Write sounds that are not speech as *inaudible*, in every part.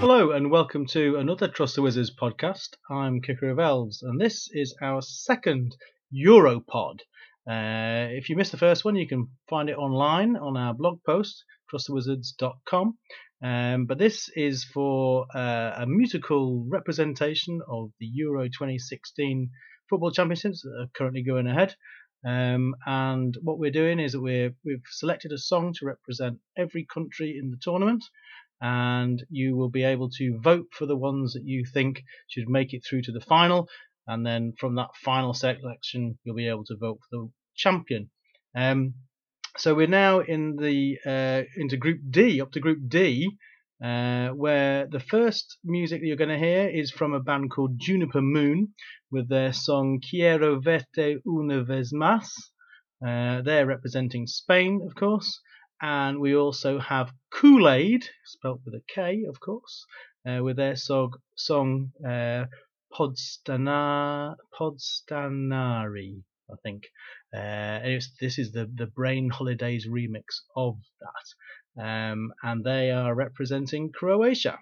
Hello and welcome to another Trust the Wizards podcast. I'm Kicker of Elves, and this is our second Europod. Uh, if you missed the first one, you can find it online on our blog post, trustthewizards.com. Um, but this is for uh, a musical representation of the Euro 2016 football championships that are currently going ahead. Um, and what we're doing is that we're, we've selected a song to represent every country in the tournament and you will be able to vote for the ones that you think should make it through to the final. And then from that final selection, you'll be able to vote for the champion. Um, so we're now in the uh, into Group D, up to Group D, uh, where the first music that you're going to hear is from a band called Juniper Moon with their song Quiero verte una vez más. Uh, they're representing Spain, of course and we also have Kool Aid, spelt with a K, of course, uh, with their song, song uh, Podstana, Podstanari, I think. Uh, and this is the, the Brain Holidays remix of that. Um, and they are representing Croatia.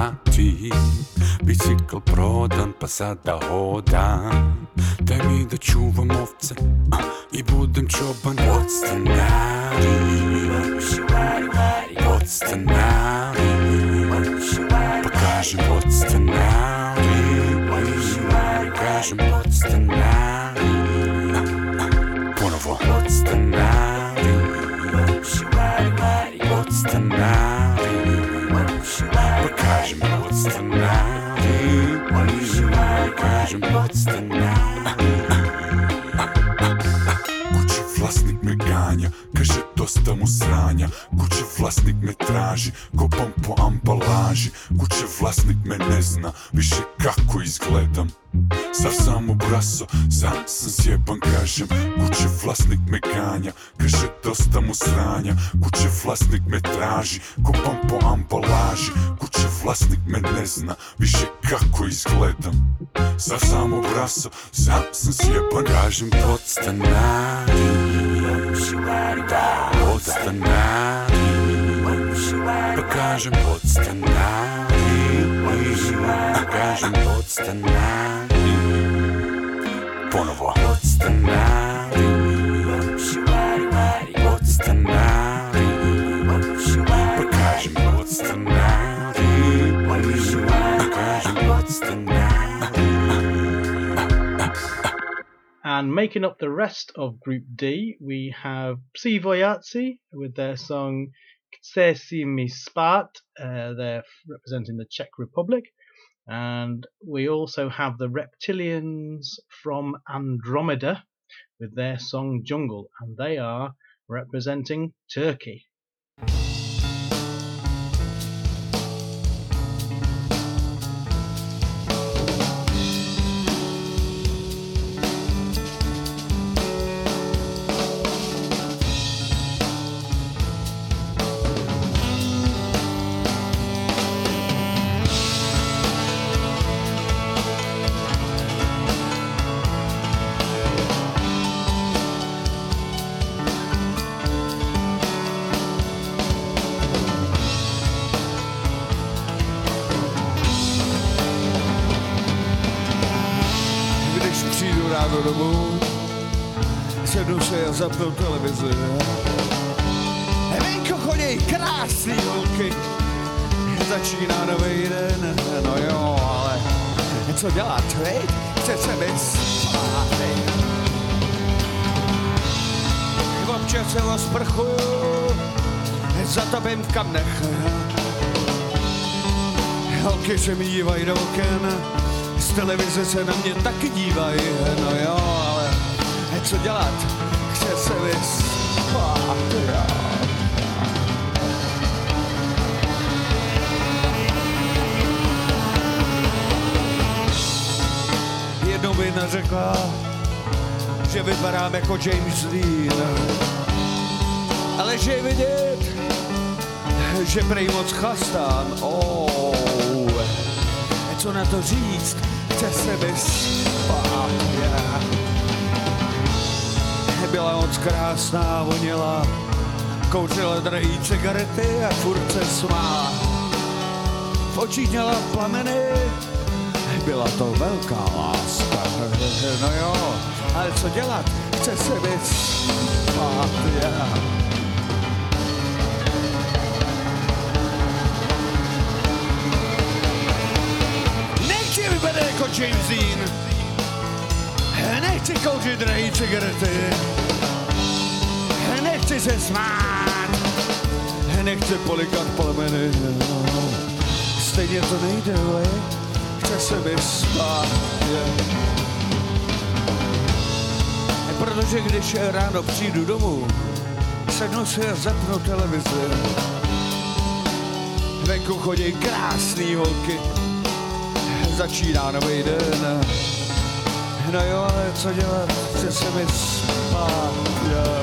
Латвии. Бицикл продан по доходам Дай до чувам овце, а, и будем чобан. Вот сценарий. Вот сценарий. Покажем вот сценарий. Traži Kopam po ambalaži. Kuće vlasnik me ne zna Više kako izgledam. Sav sam braso, sam sam sjeban kažem. Kuće vlasnik me ganja Kaže dosta mu sranja. Kuće vlasnik me traži Kopam po ambalaži. Kuće vlasnik me ne zna Više kako izgledam. Sav sam u braso, sam sam sjeban Kažem. Podstanari Podstanari A kažem podstanari Ponovo. Podstanari Podstanari Pa kažem podstanari A kažem podstanari And making up the rest of Group D, we have Psí vojáci with their song Si spát. Uh, they're representing the Czech Republic. And we also have the Reptilians from Andromeda with their song Jungle. And they are representing Turkey. Krásný holky, začíná nový den, no jo, ale co dělat? Chce se mi spát, Občas se osprchuju, zatopím v kamnech. Holky se mi dívají do oken, z televize se na mě taky dívají, no jo, ale co dělat, chce se vyspat, jo. Jednou mi jedna řekla, že vypadám jako James Dean, ale že je vidět, že prej moc chlastám, oh co na to říct, chce se vyspat. Yeah. Byla moc krásná, voněla, kouřila drahý cigarety a furt se smála. V očích měla plameny, byla to velká láska. No jo, ale co dělat, chce se vyspat. Yeah. Nechci vypadat jako James Dean. Nechci kouřit drahý cigarety. Nechci se smát. Nechci polikat plameny. Stejně to nejde, ale chce se mi spát. Yeah. Protože když ráno přijdu domů, sednu si a zapnu televizi. Venku chodí krásný holky, začíná nový den. No jo, ale co dělat, chce se mi spát, jo,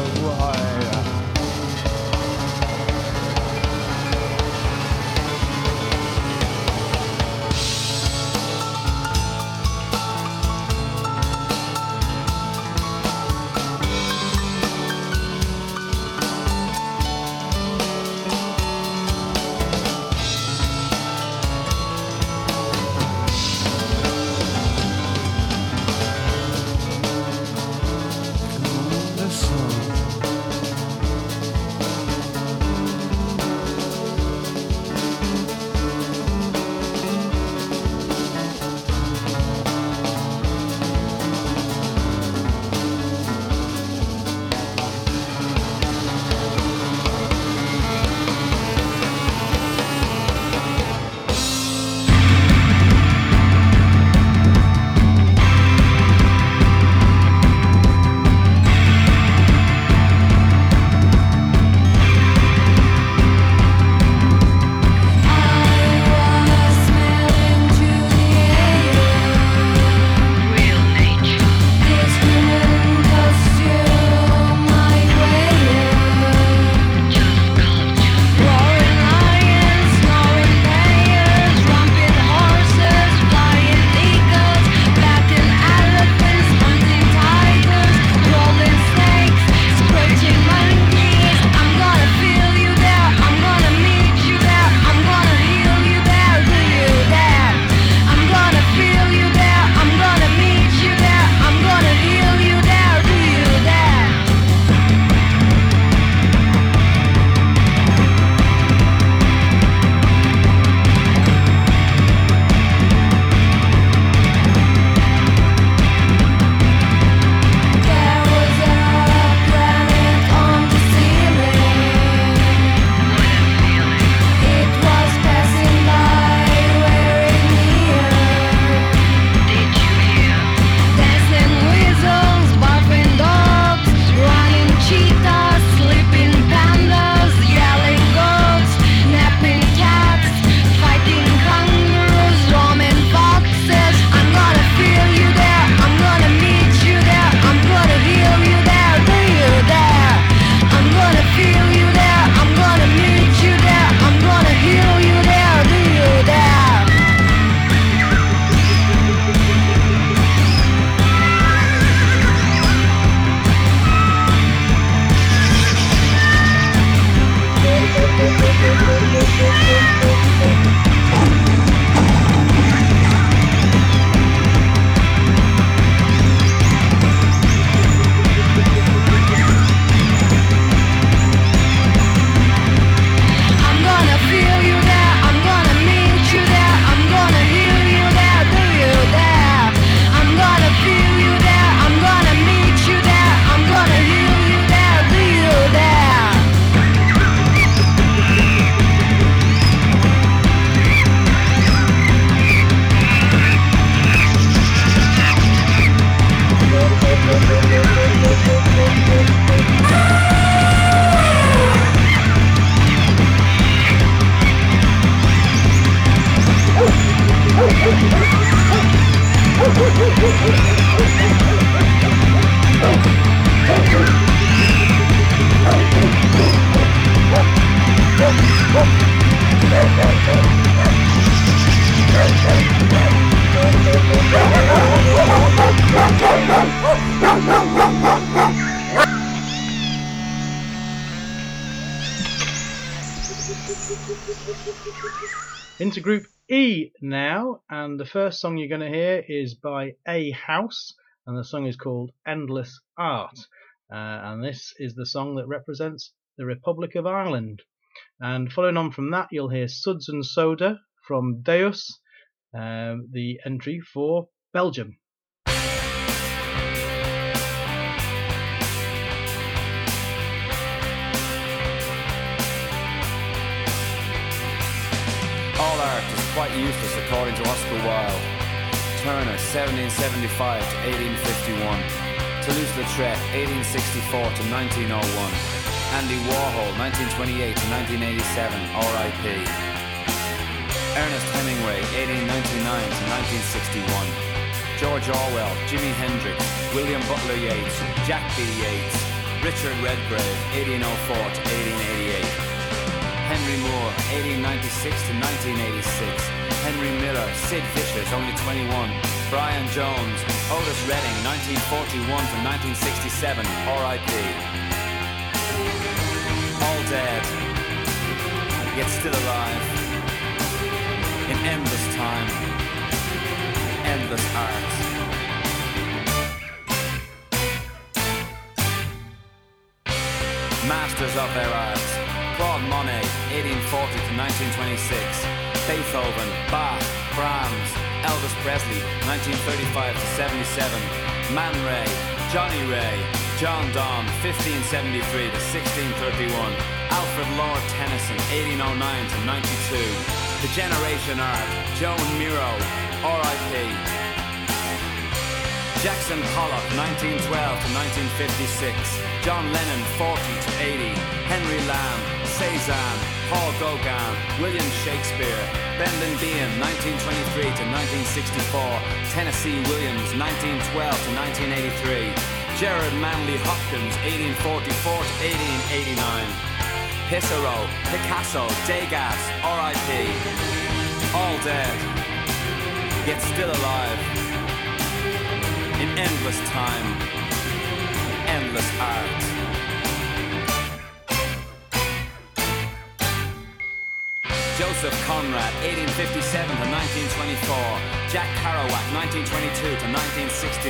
first song you're going to hear is by A House, and the song is called Endless Art. Uh, and this is the song that represents the Republic of Ireland. And following on from that, you'll hear Suds and Soda from Deus, um, the entry for Belgium. Useless according to Oscar Wilde. Turner, 1775 to 1851. Toulouse-Lautrec, 1864 to 1901. Andy Warhol, 1928 to 1987, R.I.P. Ernest Hemingway, 1899 to 1961. George Orwell, Jimi Hendrix, William Butler Yeats, Jack B. Yeats, Richard Redgrave, 1804 to 1888. Henry Moore, 1896 to 1986. Henry Miller, Sid Vicious, only 21. Brian Jones, Otis Redding, 1941 to 1967, R.I.P. All dead, yet still alive. In endless time, endless art. Masters of their art. Claude 1840 to 1926. Beethoven, Bach, Brahms, Elvis Presley, 1935 to 77. Man Ray, Johnny Ray, John Donne, 1573 to 1631. Alfred Lord Tennyson, 1809 to 92. The Generation Art, Joan Miro, R.I.P. Jackson Pollock, 1912 to 1956. John Lennon, 40 to 80. Henry Lamb, Cezanne, Paul Gauguin, William Shakespeare, Brendan Behan, 1923 to 1964. Tennessee Williams, 1912 to 1983. Gerard Manley Hopkins, 1844 to 1889. Pissarro, Picasso, Degas, R.I.P. All dead, yet still alive in endless time, endless art. Joseph Conrad, 1857 to 1924. Jack Kerouac, 1922 to 1969.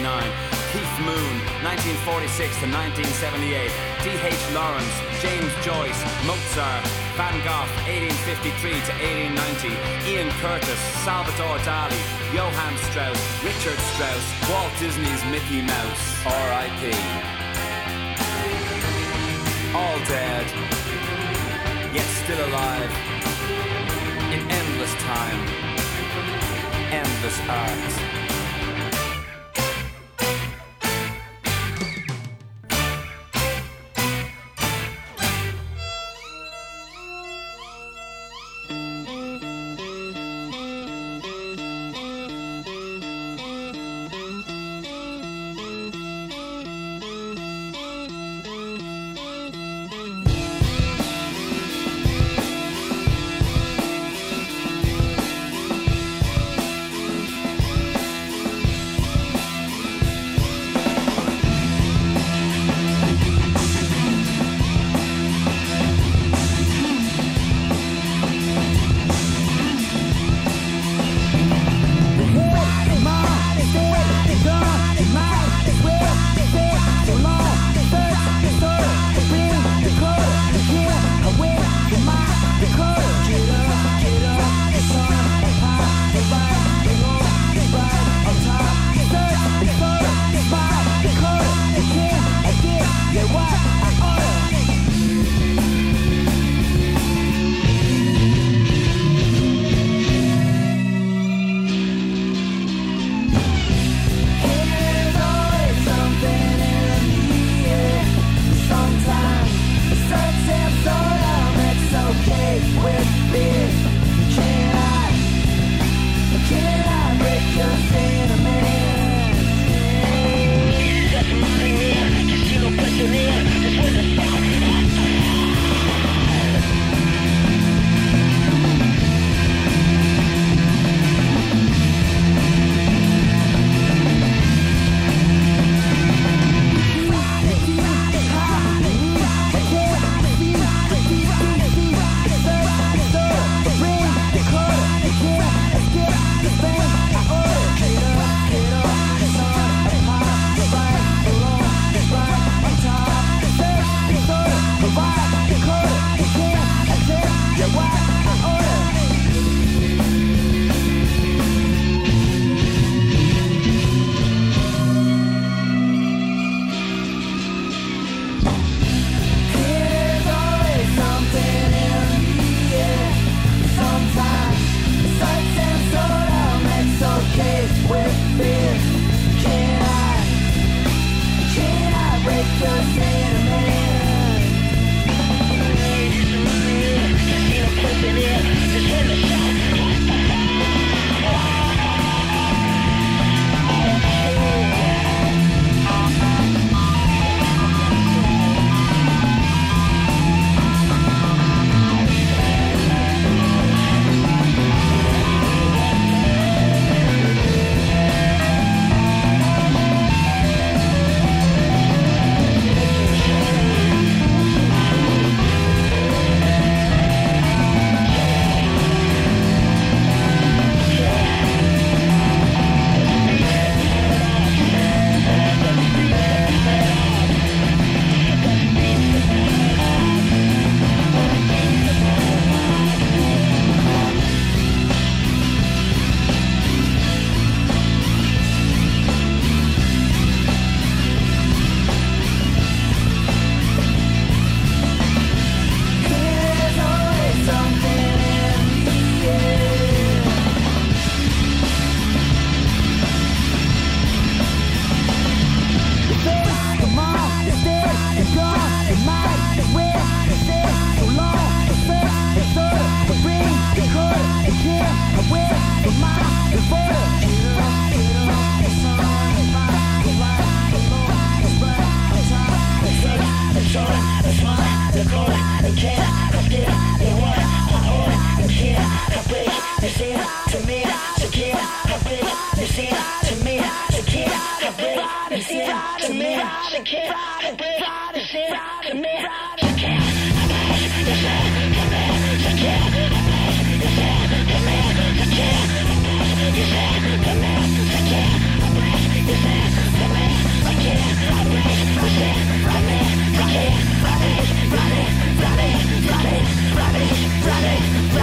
Keith Moon, 1946 to 1978. D.H. Lawrence, James Joyce, Mozart, Van Gogh, 1853 to 1890. Ian Curtis, Salvador Dali, Johann Strauss, Richard Strauss, Walt Disney's Mickey Mouse, R.I.P. All dead, yet still alive endless time, endless art.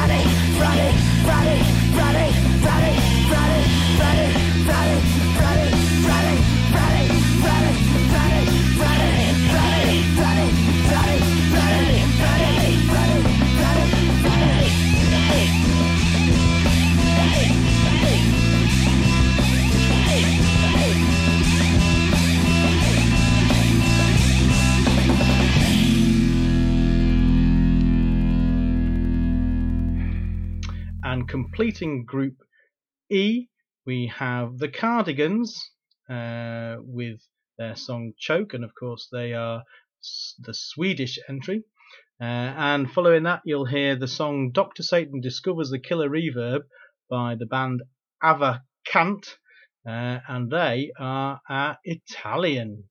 And completing Group E, we have the Cardigans uh, with their song Choke, and of course, they are the Swedish entry. Uh, and following that, you'll hear the song Dr. Satan Discovers the Killer Reverb by the band Ava Kant, uh, and they are uh, Italian.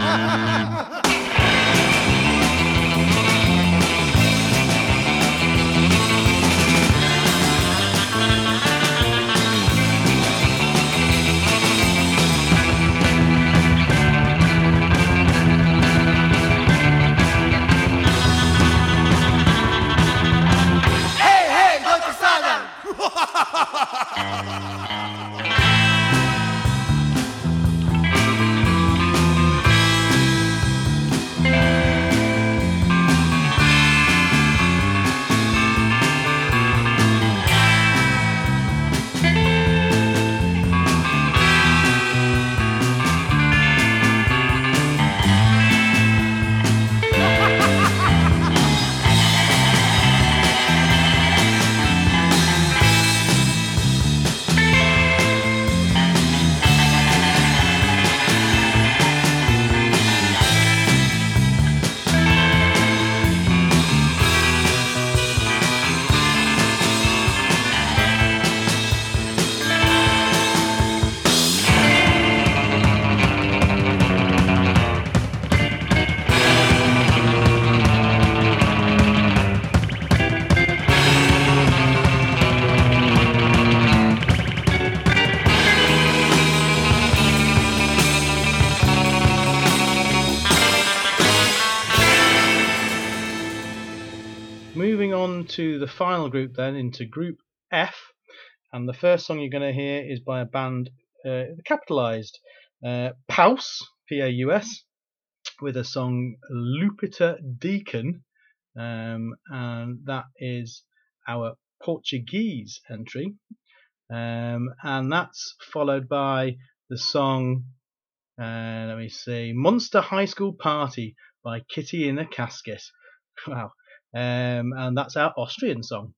The *laughs* final group, then into Group F, and the first song you're going to hear is by a band uh, capitalized uh, Paus, P A U S, with a song Lupita Deacon, um, and that is our Portuguese entry, um, and that's followed by the song. Uh, let me see, Monster High School Party by Kitty in a Casket. *laughs* Wow. Um, and that's our Austrian song.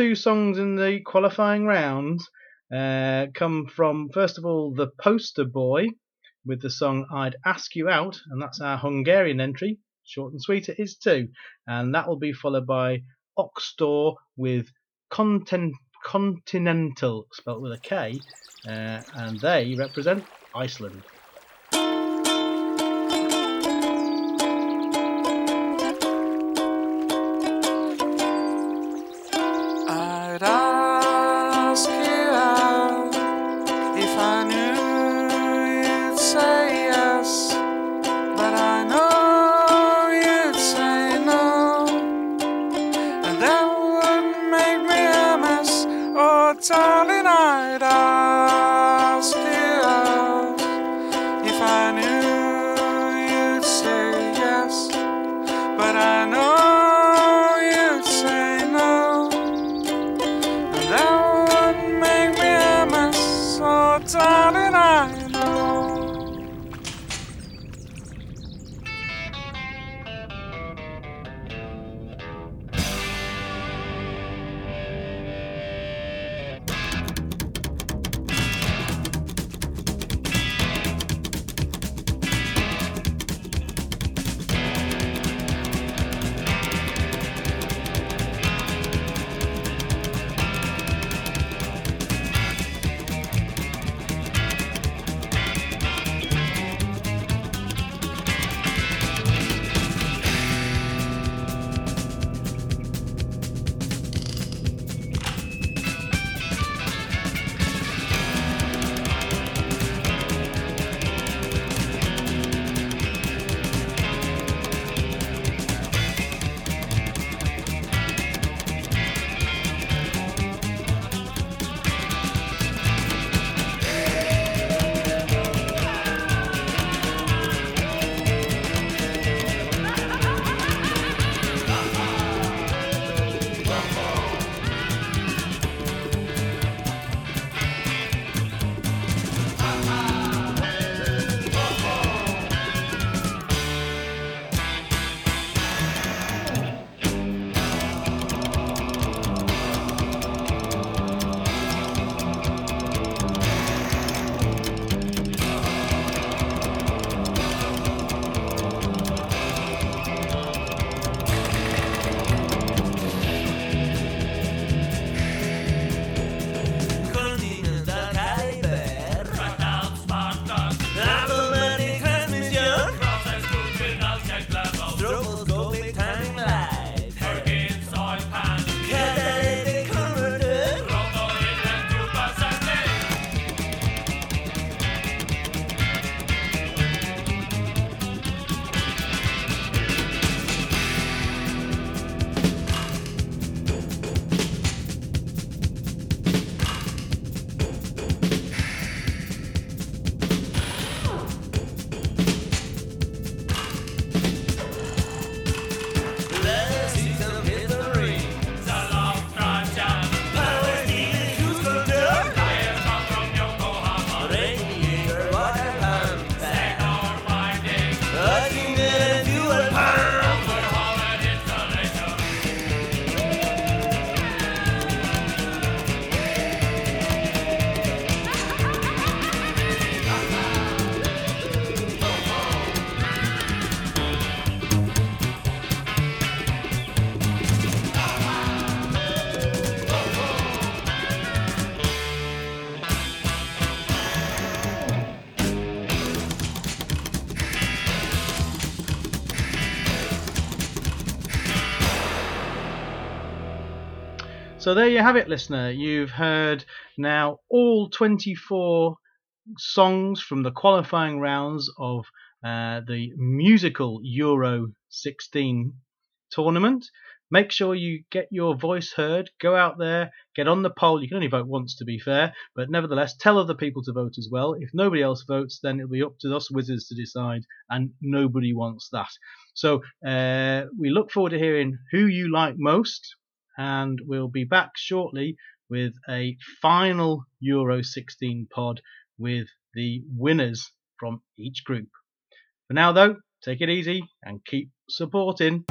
Two songs in the qualifying round uh, come from, first of all, The Poster Boy with the song I'd Ask You Out, and that's our Hungarian entry. Short and sweet it is too. And that will be followed by Oxtor with Kontinental, spelt with a K, uh, and they represent Iceland. So there you have it, listener. You've heard now all 24 songs from the qualifying rounds of uh, the musical Euro 16 tournament. Make sure you get your voice heard. Go out there, get on the poll. You can only vote once, to be fair, but nevertheless, tell other people to vote as well. If nobody else votes, then it'll be up to us wizards to decide, and nobody wants that. So uh, we look forward to hearing who you like most, and we'll be back shortly with a final Euro 16 pod with the winners from each group. For now, though, take it easy and keep supporting.